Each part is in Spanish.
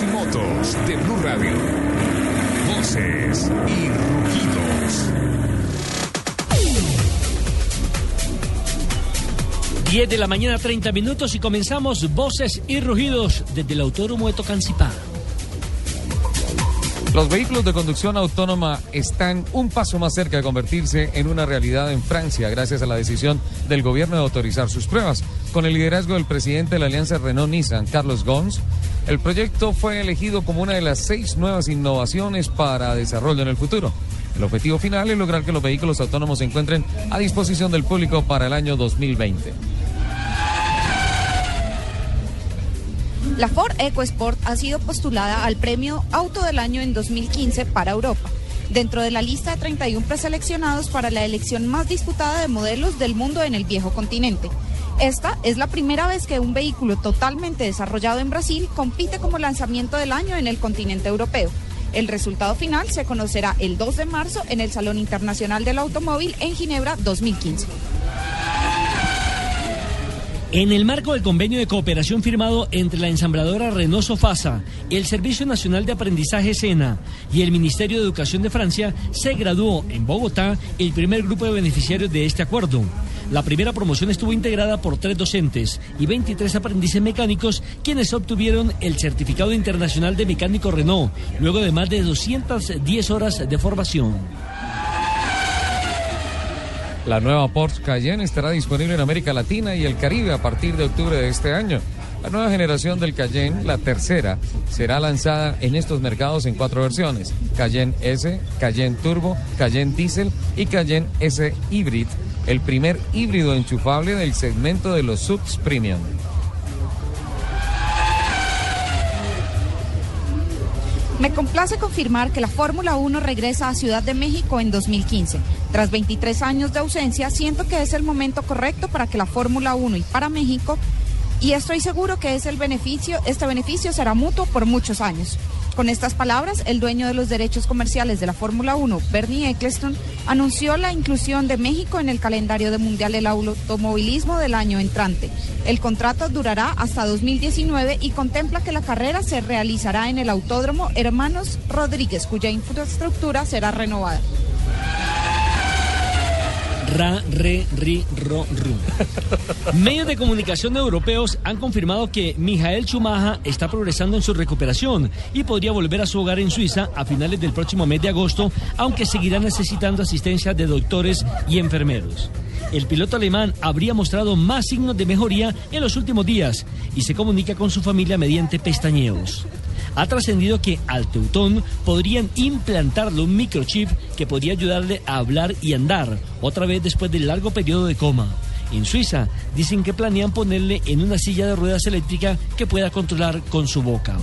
Y motos de Blue Radio. Voces y rugidos. 10 de la mañana, 30 minutos y comenzamos Voces y Rugidos desde el Autódromo de Tocancipá. Los vehículos de conducción autónoma están un paso más cerca de convertirse en una realidad en Francia gracias a la decisión del gobierno de autorizar sus pruebas. Con el liderazgo del presidente de la alianza Renault-Nissan, Carlos Gons, el proyecto fue elegido como una de las seis nuevas innovaciones para desarrollo en el futuro. El objetivo final es lograr que los vehículos autónomos se encuentren a disposición del público para el año 2020. La Ford EcoSport ha sido postulada al premio Auto del Año en 2015 para Europa, dentro de la lista de 31 preseleccionados para la elección más disputada de modelos del mundo en el viejo continente. Esta es la primera vez que un vehículo totalmente desarrollado en Brasil compite como lanzamiento del año en el continente europeo. El resultado final se conocerá el 2 de marzo en el Salón Internacional del Automóvil en Ginebra 2015. En el marco del convenio de cooperación firmado entre la ensambladora Renault Sofasa, el Servicio Nacional de Aprendizaje SENA y el Ministerio de Educación de Francia, se graduó en Bogotá el primer grupo de beneficiarios de este acuerdo. La primera promoción estuvo integrada por tres docentes y 23 aprendices mecánicos, quienes obtuvieron el certificado internacional de mecánico Renault, luego de más de 210 horas de formación. La nueva Porsche Cayenne estará disponible en América Latina y el Caribe a partir de octubre de este año. La nueva generación del Cayenne, la tercera, será lanzada en estos mercados en cuatro versiones: Cayenne S, Cayenne Turbo, Cayenne Diesel y Cayenne S Hybrid, el primer híbrido enchufable del segmento de los subs premium. Me complace confirmar que la Fórmula 1 regresa a Ciudad de México en 2015. Tras 23 años de ausencia, siento que es el momento correcto para que la Fórmula 1 y para México, y estoy seguro que es el beneficio, este beneficio será mutuo por muchos años. Con estas palabras, el dueño de los derechos comerciales de la Fórmula 1, Bernie Eccleston, anunció la inclusión de México en el calendario de mundial del automovilismo del año entrante. El contrato durará hasta 2019 y contempla que la carrera se realizará en el Autódromo Hermanos Rodríguez, cuya infraestructura será renovada. Ra, re, ri, ro, ru. Medios de comunicación europeos han confirmado que Mijael Chumaja está progresando en su recuperación y podría volver a su hogar en Suiza a finales del próximo mes de agosto, aunque seguirá necesitando asistencia de doctores y enfermeros. El piloto alemán habría mostrado más signos de mejoría en los últimos días y se comunica con su familia mediante pestañeos ha trascendido que al Teutón podrían implantarle un microchip que podría ayudarle a hablar y andar, otra vez después del largo periodo de coma. En Suiza dicen que planean ponerle en una silla de ruedas eléctrica que pueda controlar con su boca.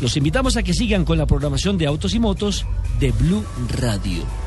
Los invitamos a que sigan con la programación de autos y motos de Blue Radio.